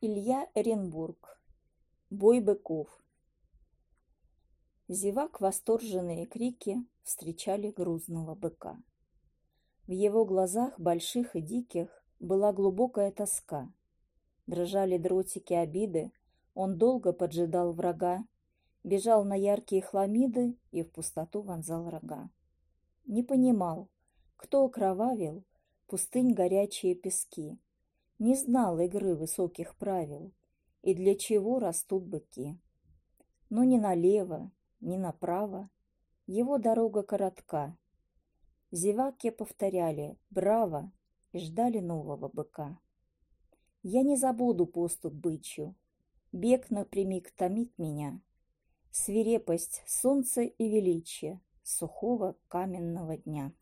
Илья Эренбург. Бой быков. Зевак восторженные крики встречали грузного быка. В его глазах, больших и диких, была глубокая тоска. Дрожали дротики обиды, он долго поджидал врага, бежал на яркие хламиды и в пустоту вонзал рога. Не понимал, кто окровавил пустынь горячие пески, не знал игры высоких правил и для чего растут быки. Но ни налево, ни направо его дорога коротка. Зеваки повторяли «Браво!» и ждали нового быка. Я не забуду поступ бычью, бег напрямик томит меня, свирепость солнца и величие сухого каменного дня.